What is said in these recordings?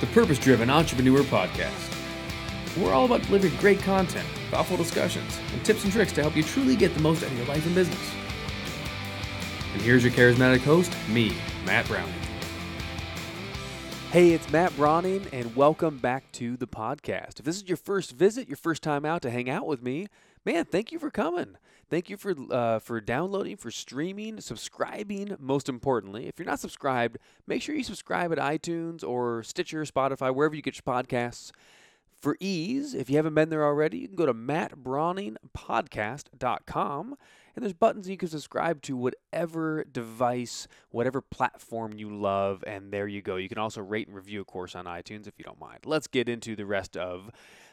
the Purpose Driven Entrepreneur Podcast. We're all about delivering great content, thoughtful discussions, and tips and tricks to help you truly get the most out of your life and business. And here's your charismatic host, me, Matt Browning. Hey, it's Matt Browning, and welcome back to the podcast. If this is your first visit, your first time out to hang out with me, man, thank you for coming. Thank you for uh, for downloading, for streaming, subscribing. Most importantly, if you're not subscribed, make sure you subscribe at iTunes or Stitcher, Spotify, wherever you get your podcasts. For ease, if you haven't been there already, you can go to mattbrowningpodcast.com and there's buttons you can subscribe to whatever device, whatever platform you love, and there you go. You can also rate and review, of course, on iTunes if you don't mind. Let's get into the rest of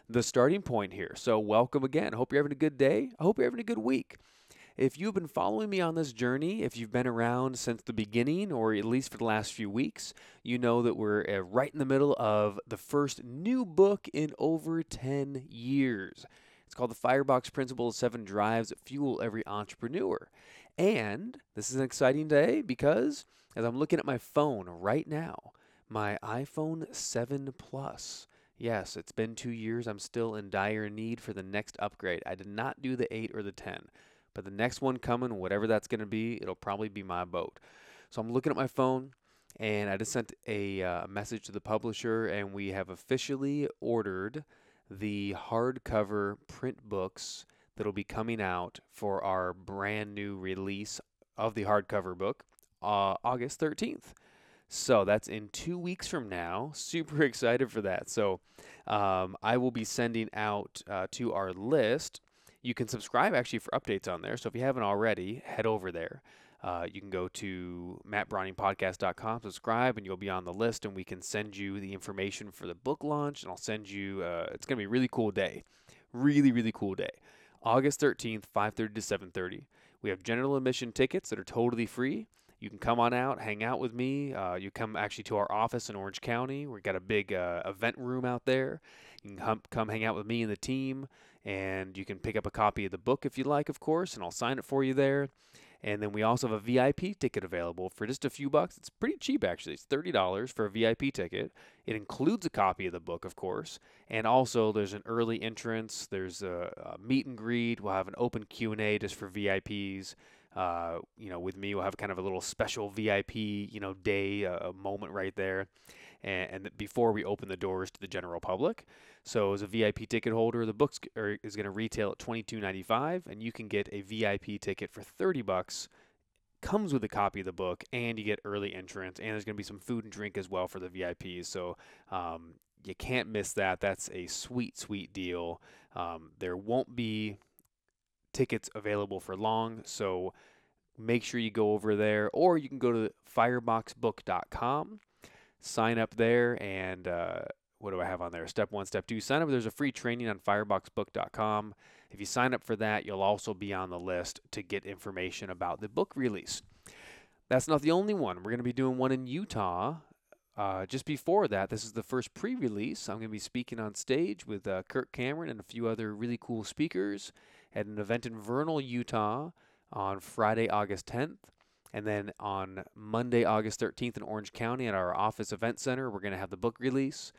the starting point here. So, welcome again. I hope you're having a good day. I hope you're having a good week. If you've been following me on this journey, if you've been around since the beginning or at least for the last few weeks, you know that we're uh, right in the middle of the first new book in over 10 years. It's called The Firebox Principle of Seven Drives That Fuel Every Entrepreneur. And this is an exciting day because as I'm looking at my phone right now, my iPhone 7 Plus Yes, it's been two years. I'm still in dire need for the next upgrade. I did not do the 8 or the 10, but the next one coming, whatever that's going to be, it'll probably be my boat. So I'm looking at my phone, and I just sent a uh, message to the publisher, and we have officially ordered the hardcover print books that'll be coming out for our brand new release of the hardcover book uh, August 13th. So that's in two weeks from now. Super excited for that. So um, I will be sending out uh, to our list. You can subscribe actually for updates on there. So if you haven't already, head over there. Uh, you can go to mattbrowningpodcast.com, subscribe, and you'll be on the list, and we can send you the information for the book launch. And I'll send you. Uh, it's going to be a really cool day, really really cool day. August 13th, 5:30 to 7:30. We have general admission tickets that are totally free. You can come on out, hang out with me. Uh, you come actually to our office in Orange County. We've got a big uh, event room out there. You can come, come hang out with me and the team, and you can pick up a copy of the book if you like, of course, and I'll sign it for you there. And then we also have a VIP ticket available for just a few bucks. It's pretty cheap actually. It's $30 for a VIP ticket. It includes a copy of the book, of course, and also there's an early entrance, there's a, a meet and greet, we'll have an open Q&A just for VIPs. Uh, you know, with me, we'll have kind of a little special VIP, you know, day, a moment right there, and, and, before we open the doors to the general public. So, as a VIP ticket holder, the book is going to retail at twenty two ninety five, and you can get a VIP ticket for thirty bucks. Comes with a copy of the book, and you get early entrance, and there's going to be some food and drink as well for the VIPs. So, um, you can't miss that. That's a sweet, sweet deal. Um, there won't be tickets available for long. So make sure you go over there, or you can go to fireboxbook.com, sign up there, and uh, what do I have on there? Step one, step two, sign up. There's a free training on fireboxbook.com. If you sign up for that, you'll also be on the list to get information about the book release. That's not the only one. We're going to be doing one in Utah. Uh, just before that, this is the first pre release. I'm going to be speaking on stage with uh, Kirk Cameron and a few other really cool speakers at an event in Vernal, Utah on Friday, August 10th. And then on Monday, August 13th in Orange County at our office event center, we're going to have the book release.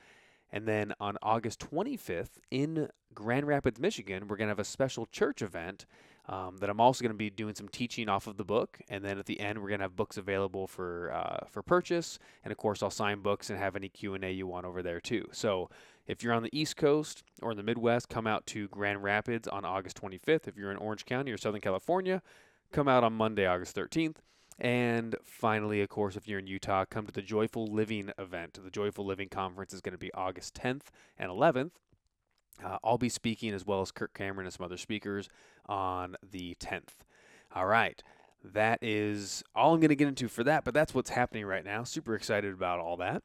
And then on August 25th in Grand Rapids, Michigan, we're going to have a special church event um, that I'm also going to be doing some teaching off of the book. And then at the end, we're going to have books available for uh, for purchase. And of course, I'll sign books and have any Q and A you want over there too. So if you're on the East Coast or in the Midwest, come out to Grand Rapids on August 25th. If you're in Orange County or Southern California, come out on Monday, August 13th. And finally, of course, if you're in Utah, come to the Joyful Living event. The Joyful Living Conference is going to be August 10th and 11th. Uh, I'll be speaking as well as Kirk Cameron and some other speakers on the 10th. All right. That is all I'm going to get into for that, but that's what's happening right now. Super excited about all that.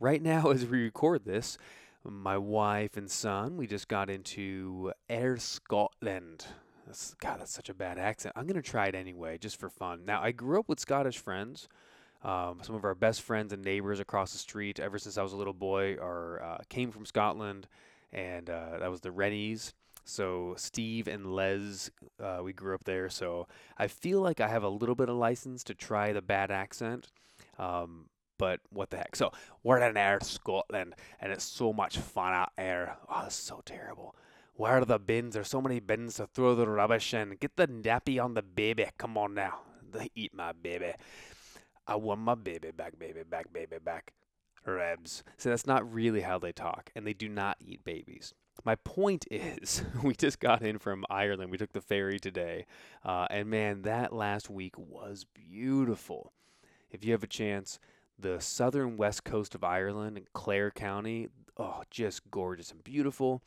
Right now, as we record this, my wife and son, we just got into Air Scotland. That's, God, that's such a bad accent. I'm going to try it anyway, just for fun. Now, I grew up with Scottish friends. Um, some of our best friends and neighbors across the street, ever since I was a little boy, are uh, came from Scotland, and uh, that was the Rennies. So Steve and Les, uh, we grew up there. So I feel like I have a little bit of license to try the bad accent. Um, but what the heck? So we're in Air Scotland, and it's so much fun out there. Oh, it's so terrible. Where are the bins? There's so many bins to throw the rubbish in. Get the nappy on the baby. Come on now. They eat my baby. I want my baby back, baby back, baby back. Rebs. So that's not really how they talk, and they do not eat babies. My point is, we just got in from Ireland. We took the ferry today, uh, and man, that last week was beautiful. If you have a chance, the southern west coast of Ireland in Clare County, oh, just gorgeous and beautiful.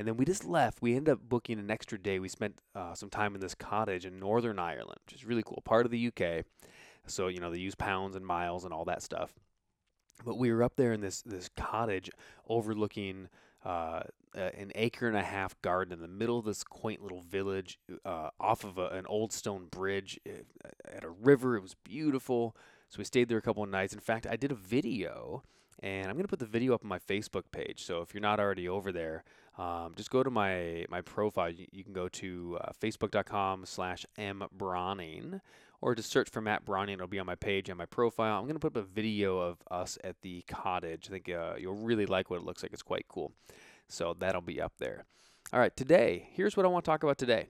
And then we just left. We ended up booking an extra day. We spent uh, some time in this cottage in Northern Ireland, which is really cool, part of the UK. So you know they use pounds and miles and all that stuff. But we were up there in this this cottage overlooking uh, an acre and a half garden in the middle of this quaint little village, uh, off of a, an old stone bridge eh, at a river. It was beautiful. So we stayed there a couple of nights. In fact, I did a video, and I'm going to put the video up on my Facebook page. So if you're not already over there, um, just go to my my profile. You, you can go to uh, facebook.com/slash mbrowning, or just search for Matt Browning. It'll be on my page and my profile. I'm going to put up a video of us at the cottage. I think uh, you'll really like what it looks like. It's quite cool. So that'll be up there. All right, today, here's what I want to talk about today.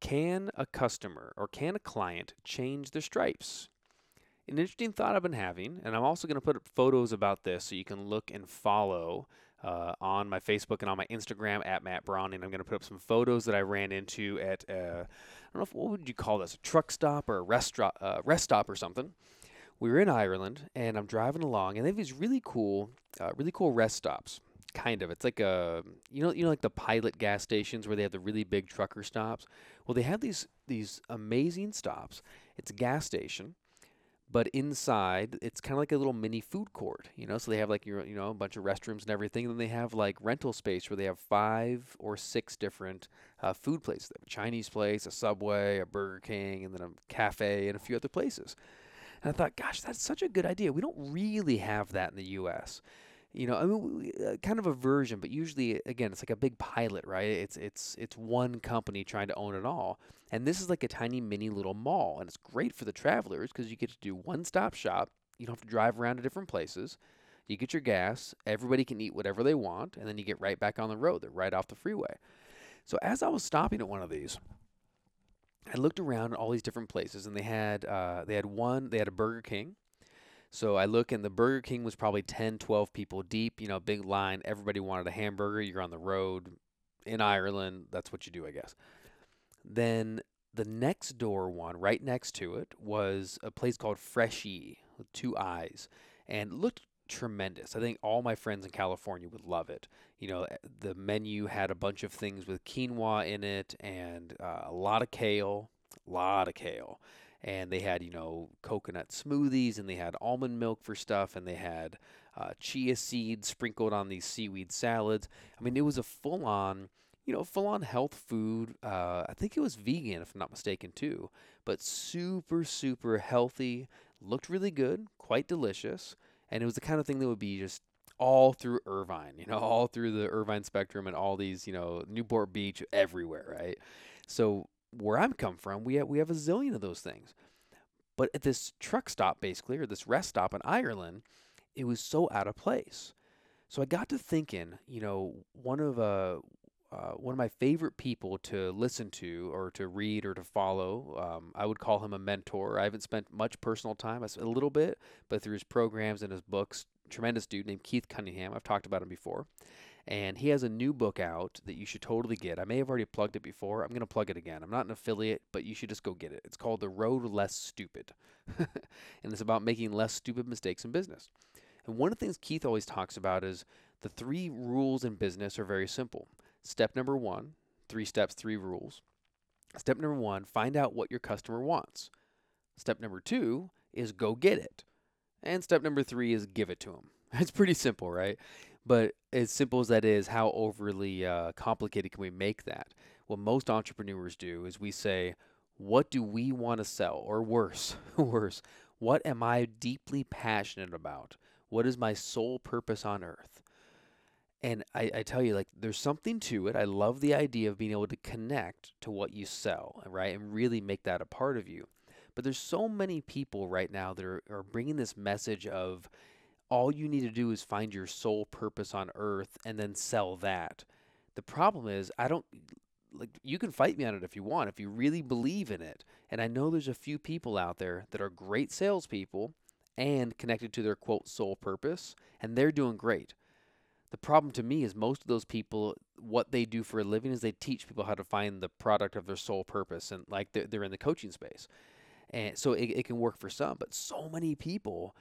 Can a customer or can a client change their stripes? An interesting thought I've been having, and I'm also going to put photos about this so you can look and follow uh, on my Facebook and on my Instagram at Matt Brown. And I'm going to put up some photos that I ran into at, uh, I don't know if, what would you call this, a truck stop or a rest, uh, rest stop or something. We were in Ireland, and I'm driving along, and they have these really cool, uh, really cool rest stops. Kind of, it's like a you know you know like the pilot gas stations where they have the really big trucker stops. Well, they have these these amazing stops. It's a gas station, but inside it's kind of like a little mini food court you know? So they have like your you know a bunch of restrooms and everything and then they have like rental space where they have five or six different uh, food places. They have a chinese place a subway a burger king and then a cafe and a few other places. And i thought gosh that's such a good idea. We don't really have that in the us you know, I mean, uh, kind of a version, but usually, again, it's like a big pilot, right? It's it's it's one company trying to own it all, and this is like a tiny mini little mall, and it's great for the travelers because you get to do one stop shop. You don't have to drive around to different places. You get your gas. Everybody can eat whatever they want, and then you get right back on the road. They're right off the freeway. So as I was stopping at one of these, I looked around at all these different places, and they had uh, they had one. They had a Burger King. So I look and the Burger King was probably 10, 12 people deep, you know, big line. Everybody wanted a hamburger. You're on the road in Ireland. That's what you do, I guess. Then the next door one, right next to it, was a place called Freshii with two eyes and looked tremendous. I think all my friends in California would love it. You know, the menu had a bunch of things with quinoa in it and uh, a lot of kale, a lot of kale and they had you know coconut smoothies and they had almond milk for stuff and they had uh, chia seeds sprinkled on these seaweed salads i mean it was a full on you know full on health food uh, i think it was vegan if i'm not mistaken too but super super healthy looked really good quite delicious and it was the kind of thing that would be just all through Irvine, you know, all through the Irvine spectrum and all these, you know, Newport Beach everywhere, right? So where I'm come from, we have, we have a zillion of those things. But at this truck stop, basically, or this rest stop in Ireland, it was so out of place. So I got to thinking, you know, one of uh, uh, one of my favorite people to listen to or to read or to follow. Um, I would call him a mentor. I haven't spent much personal time, a little bit, but through his programs and his books, tremendous dude named Keith Cunningham. I've talked about him before and he has a new book out that you should totally get. I may have already plugged it before. I'm going to plug it again. I'm not an affiliate, but you should just go get it. It's called The Road Less Stupid. and it's about making less stupid mistakes in business. And one of the things Keith always talks about is the three rules in business are very simple. Step number one, three steps, three rules. Step number one, find out what your customer wants. Step number two is go get it. And step number three is give it to them. It's pretty simple, right? But as simple as that is, how overly uh, complicated can we make that? What most entrepreneurs do is we say, what do we want to sell? Or worse, worse, what am I deeply passionate about? What is my sole purpose on earth? And I, I, tell you, like, there's something to it. I love the idea of being able to connect to what you sell, right? And really make that a part of you. But there's so many people right now that are, are bringing this message of all you need to do is find your sole purpose on earth and then sell that. The problem is, I don't like you can fight me on it if you want, if you really believe in it. And I know there's a few people out there that are great salespeople and connected to their quote sole purpose, and they're doing great. The problem to me is most of those people, what they do for a living is they teach people how to find the product of their sole purpose, and like they're, they're in the coaching space. And so it, it can work for some, but so many people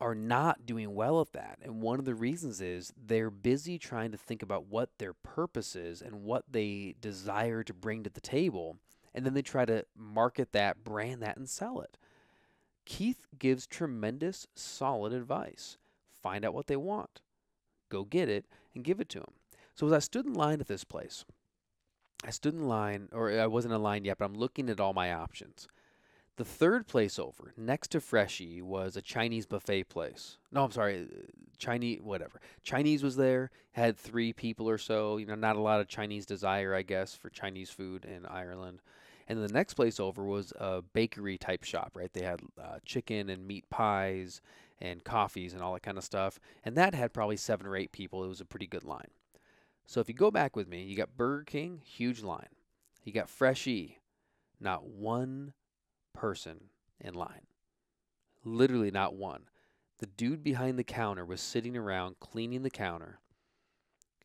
are not doing well at that. And one of the reasons is they're busy trying to think about what their purpose is and what they desire to bring to the table. And then they try to market that, brand that, and sell it. Keith gives tremendous, solid advice. Find out what they want, go get it, and give it to them. So as I stood in line at this place, I stood in line, or I wasn't in line yet, but I'm looking at all my options. The third place over, next to Freshii, was a Chinese buffet place. No, I'm sorry, Chinese, whatever. Chinese was there, had three people or so. You know, not a lot of Chinese desire, I guess, for Chinese food in Ireland. And the next place over was a bakery type shop, right? They had uh, chicken and meat pies and coffees and all that kind of stuff. And that had probably seven or eight people. It was a pretty good line. So if you go back with me, you got Burger King, huge line. You got Freshii, not one person in line. Literally not one. The dude behind the counter was sitting around cleaning the counter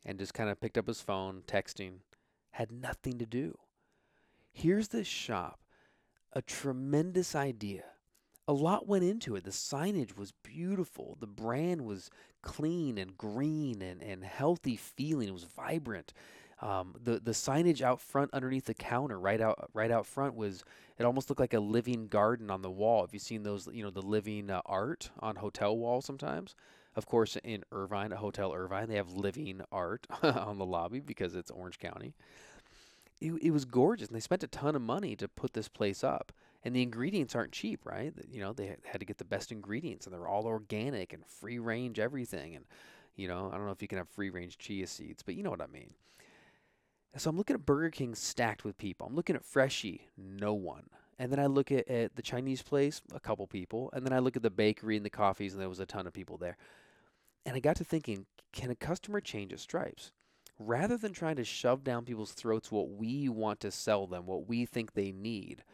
and just kind of picked up his phone, texting, had nothing to do. Here's this shop, a tremendous idea. A lot went into it. The signage was beautiful. The brand was clean and green and, and healthy feeling. It was vibrant. Um, the the signage out front underneath the counter, right out right out front, was it almost looked like a living garden on the wall. Have you seen those? You know the living uh, art on hotel walls sometimes. Of course, in Irvine, Hotel Irvine, they have living art on the lobby because it's Orange County. It, it was gorgeous, and they spent a ton of money to put this place up. And the ingredients aren't cheap, right? You know, they had to get the best ingredients, and they're all organic and free range everything. And you know, I don't know if you can have free range chia seeds, but you know what I mean. So I'm looking at Burger King stacked with people. I'm looking at Freshii, no one. And then I look at, at the Chinese place, a couple people. And then I look at the bakery and the coffees, and there was a ton of people there. And I got to thinking, can a customer change its stripes? Rather than trying to shove down people's throats what we want to sell them, what we think they need,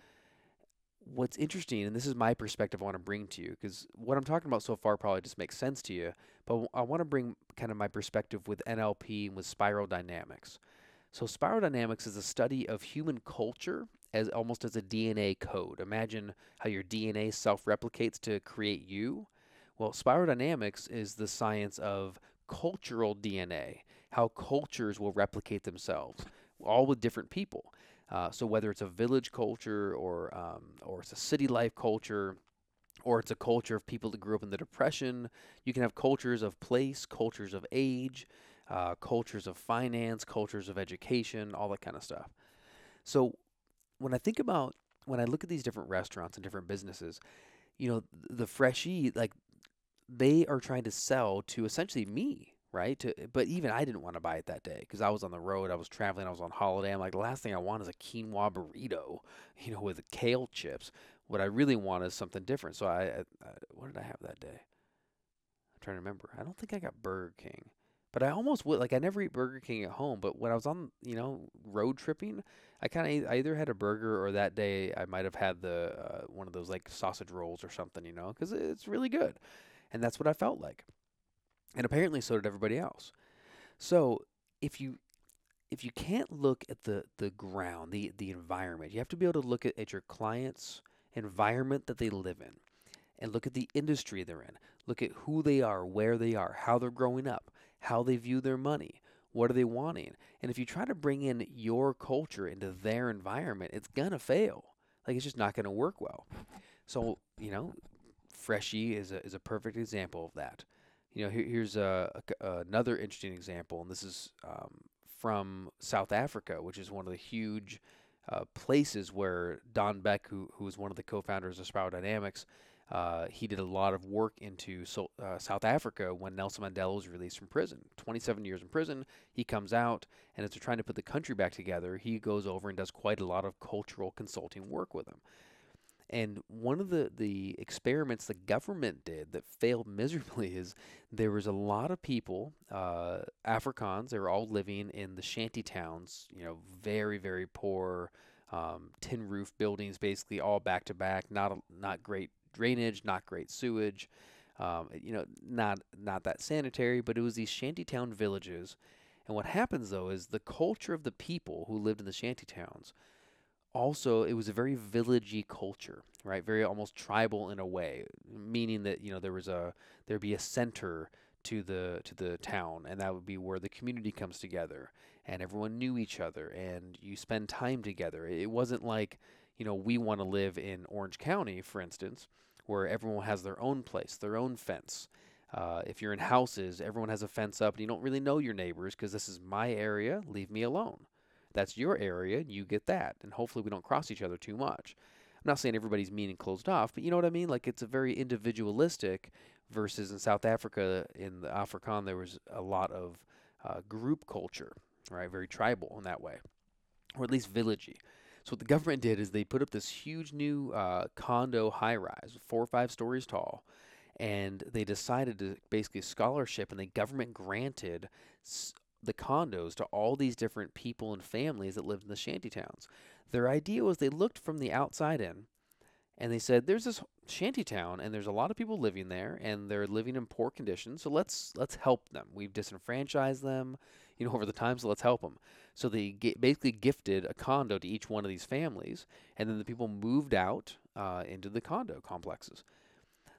what's interesting, and this is my perspective I want to bring to you, because what I'm talking about so far probably just makes sense to you, but I want to bring kind of my perspective with NLP and with spiral dynamics. So, spiral dynamics is a study of human culture as almost as a DNA code. Imagine how your DNA self replicates to create you. Well, spiral dynamics is the science of cultural DNA, how cultures will replicate themselves, all with different people. Uh, so whether it's a village culture or um, or it's a city life culture, or it's a culture of people that grew up in the depression, you can have cultures of place, cultures of age, uh, cultures of finance, cultures of education, all that kind of stuff. So when I think about when I look at these different restaurants and different businesses, you know, the Freshii like they are trying to sell to essentially me, right? To, but even I didn't want to buy it that day because I was on the road, I was traveling, I was on holiday. I'm like, the last thing I want is a quinoa burrito, you know, with kale chips. What I really want is something different. So I, I, I what did I have that day? I'm trying to remember. I don't think I got Burger King. But I almost would like I never eat Burger King at home. But when I was on you know road tripping, I kind of either had a burger or that day I might have had the uh, one of those like sausage rolls or something, you know, because it's really good, and that's what I felt like, and apparently so did everybody else. So if you if you can't look at the the ground, the the environment, you have to be able to look at, at your clients' environment that they live in, and look at the industry they're in. Look at who they are, where they are, how they're growing up how they view their money. What are they wanting? And if you try to bring in your culture into their environment, it's going to fail. Like it's just not going to work well. So, you know, Freshii is a, is a perfect example of that. You know, here, here's a, a, another interesting example, and this is um, from South Africa, which is one of the huge uh, places where Don Beck, who, who is one of the co founders of Spiral Dynamics, uh, he did a lot of work into so, uh, South Africa when Nelson Mandela was released from prison. 27 years in prison, he comes out, and as they're trying to put the country back together, he goes over and does quite a lot of cultural consulting work with them. And one of the, the experiments the government did that failed miserably is there was a lot of people, uh, Afrikaans, they were all living in the shanty towns, you know, very, very poor, um, tin roof buildings, basically all back to back, not, not great drainage, not great sewage, um, you know, not, not that sanitary, but it was these shantytown villages. And what happens though is the culture of the people who lived in the shanty towns also it was a very villagey culture right very almost tribal in a way meaning that you know there was a there'd be a center to the to the town and that would be where the community comes together and everyone knew each other and you spend time together it wasn't like you know we want to live in orange county for instance where everyone has their own place their own fence uh, if you're in houses everyone has a fence up and you don't really know your neighbors because this is my area leave me alone that's your area, you get that. And hopefully we don't cross each other too much. I'm not saying everybody's mean and closed off, but you know what I mean? Like it's a very individualistic versus in South Africa, in the Afrikaan, there was a lot of uh, group culture, right? Very tribal in that way, or at least villagey. So what the government did is they put up this huge new uh, condo high rise, four or five stories tall, and they decided to basically scholarship, and the government granted the condos to all these different people and families that lived in the shanty towns. Their idea was they looked from the outside in and they said there's this shanty town and there's a lot of people living there and they're living in poor conditions so let's let's help them we've disenfranchised them you know over the time so let's help them so they basically gifted a condo to each one of these families and then the people moved out uh, into the condo complexes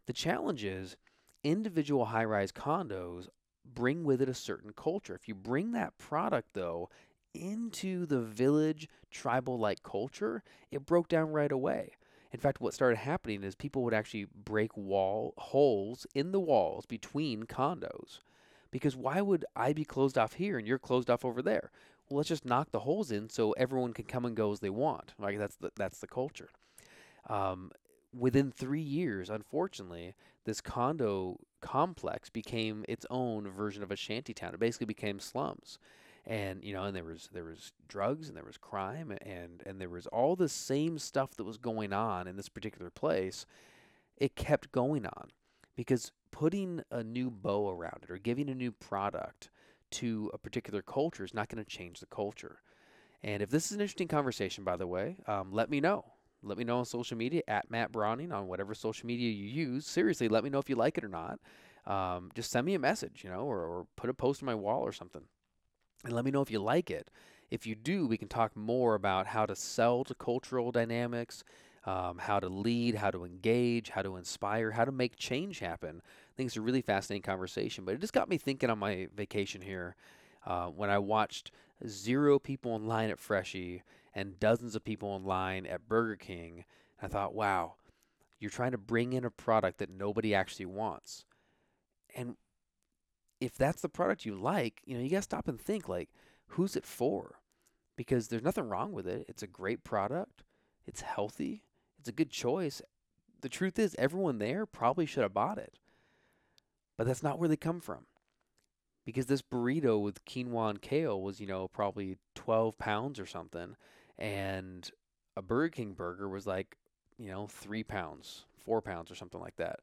the challenge is individual high-rise condos bring with it a certain culture. If you bring that product, though, into the village tribal like culture, it broke down right away. In fact, what started happening is people would actually break wall holes in the walls between condos. Because why would I be closed off here and you're closed off over there? Well, let's just knock the holes in so everyone can come and go as they want. Like that's the that's the culture. Um, within three years, unfortunately, this condo complex became its own version of a shanty town. It basically became slums. And you know, and there was there was drugs and there was crime and and there was all the same stuff that was going on in this particular place. It kept going on because putting a new bow around it or giving a new product to a particular culture is not going to change the culture. And if this is an interesting conversation, by the way, um, let me know. Let me know on social media at Matt Browning on whatever social media you use. Seriously, let me know if you like it or not. Um, just send me a message, you know, or, or put a post on my wall or something. And let me know if you like it. If you do, we can talk more about how to sell to cultural dynamics, um, how to lead, how to engage, how to inspire, how to make change happen. I think it's a really fascinating conversation. But it just got me thinking on my vacation here uh, when I watched zero people in line at Freshii and dozens of people in line at Burger King. I thought, wow, you're trying to bring in a product that nobody actually wants. And if that's the product you like, you know, you got to stop and think like, who's it for? Because there's nothing wrong with it. It's a great product. It's healthy. It's a good choice. The truth is, everyone there probably should have bought it. But that's not where they come from because this burrito with quinoa and kale was, you know, probably 12 pounds or something and a Burger King burger was like, you know, three pounds, four pounds, or something like that.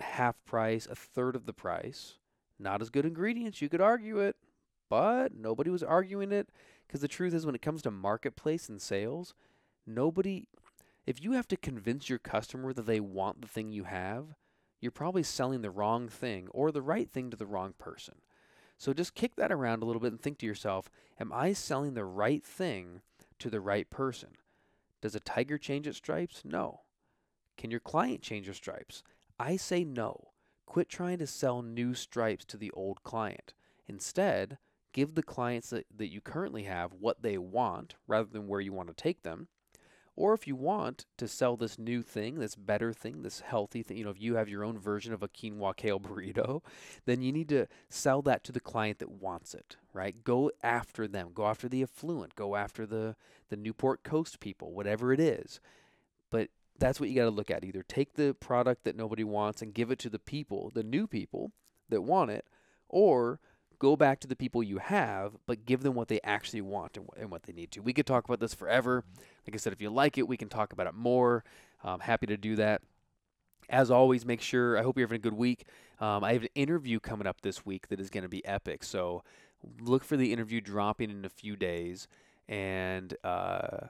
Half price, a third of the price. Not as good ingredients. You could argue it, but nobody was arguing it because the truth is, when it comes to marketplace and sales, nobody. If you have to convince your customer that they want the thing you have, you're probably selling the wrong thing or the right thing to the wrong person. So just kick that around a little bit and think to yourself, am I selling the right thing to the right person? Does a tiger change its stripes? No. Can your client change your stripes? I say no. Quit trying to sell new stripes to the old client. Instead, give the clients that, that you currently have what they want rather than where you want to take them or if you want to sell this new thing, this better thing, this healthy thing, you know, if you have your own version of a quinoa kale burrito, then you need to sell that to the client that wants it, right? Go after them. Go after the affluent. Go after the the Newport Coast people, whatever it is. But that's what you got to look at. Either take the product that nobody wants and give it to the people, the new people that want it, or go back to the people you have, but give them what they actually want and, and what they need to. We could talk about this forever. Like I said, if you like it, we can talk about it more. I'm happy to do that. As always, make sure, I hope you're having a good week. Um, I have an interview coming up this week that is going to be epic. So look for the interview dropping in a few days. And uh,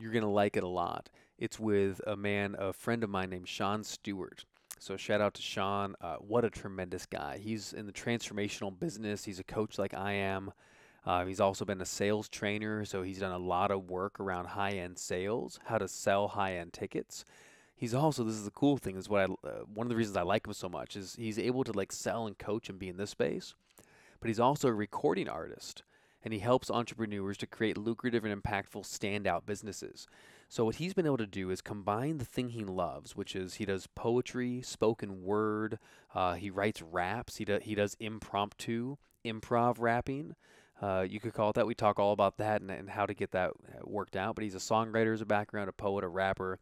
you're going to like it a lot. It's with a man, a friend of mine named Sean Stewart. So shout out to Sean. Uh, what a tremendous guy. He's in the transformational business. He's a coach like I am. Uh, he's also been a sales trainer, so he's done a lot of work around high-end sales, how to sell high-end tickets. He's also this is the cool thing is what I uh, one of the reasons I like him so much is he's able to like sell and coach and be in this space, but he's also a recording artist and he helps entrepreneurs to create lucrative and impactful standout businesses. So what he's been able to do is combine the thing he loves, which is he does poetry, spoken word, uh, he writes raps, he does he does impromptu improv rapping. Uh, you could call it that. We talk all about that and, and how to get that uh, worked out. But he's a songwriter as a background, a poet, a rapper.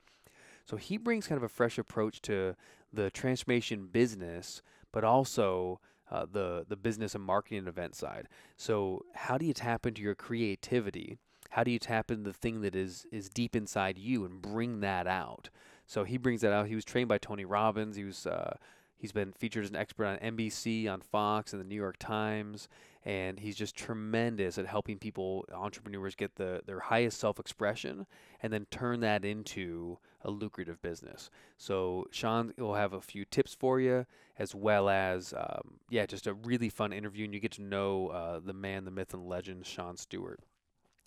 So he brings kind of a fresh approach to the transformation business, but also uh, the the business and marketing event side. So how do you tap into your creativity? How do you tap into the thing that is is deep inside you and bring that out? So he brings that out. He was trained by Tony Robbins. He was uh, he's been featured as an expert on NBC, on Fox, and the New York Times, and he's just tremendous at helping people, entrepreneurs, get the their highest self expression and then turn that into a lucrative business. So Sean will have a few tips for you, as well as um, yeah, just a really fun interview, and you get to know uh, the man, the myth, and legend, Sean Stewart.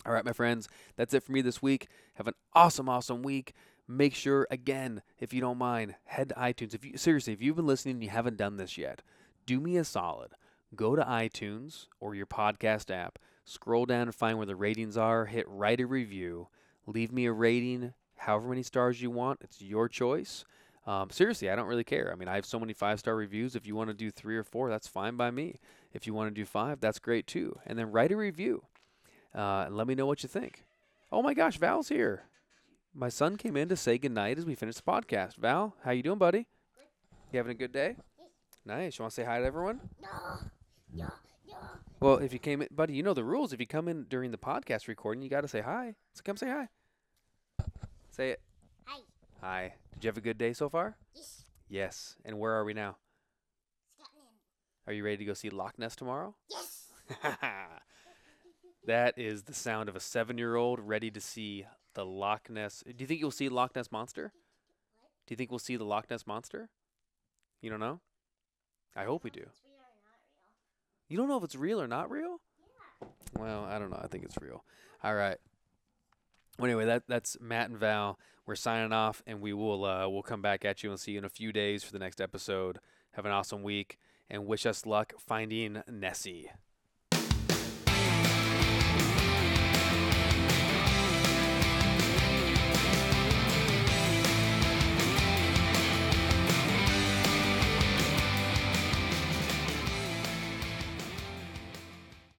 All right, my friends, that's it for me this week. Have an awesome, awesome week. Make sure, again, if you don't mind, head to iTunes. If you seriously, if you've been listening and you haven't done this yet, do me a solid. Go to iTunes or your podcast app, scroll down and find where the ratings are, hit write a review, leave me a rating, however many stars you want. It's your choice. Um, seriously, I don't really care. I mean, I have so many five star reviews. If you want to do three or four, that's fine by me. If you want to do five, that's great too. And then write a review uh, and let me know what you think. Oh my gosh, Val's here. My son came in to say goodnight as we finished the podcast. Val, how you doing, buddy? You having a good day? Nice. You want to say hi to everyone? No, no, no. Well, if you came in, buddy, you know the rules. If you come in during the podcast recording, you got to say hi. So come say hi. Say it. Hi. Hi. Did you have a good day so far? Yes, Yes. And where are we now? Scotland. Are you ready to go see Loch Ness tomorrow? Yes. that is the sound of a seven-year-old ready to see the Loch Ness. Do you think you'll see Loch Ness monster? Do you think we'll see the Loch Ness monster? You don't know? I hope we do. It's real or not real? You don't know if it's real or not real? Well, I don't know. I think it's real. All right. Well, anyway, that that's Matt and Val. We're signing off, and we will uh, we'll come back at you and see you in a few days for the next episode. Have an awesome week, and wish us luck finding Nessie.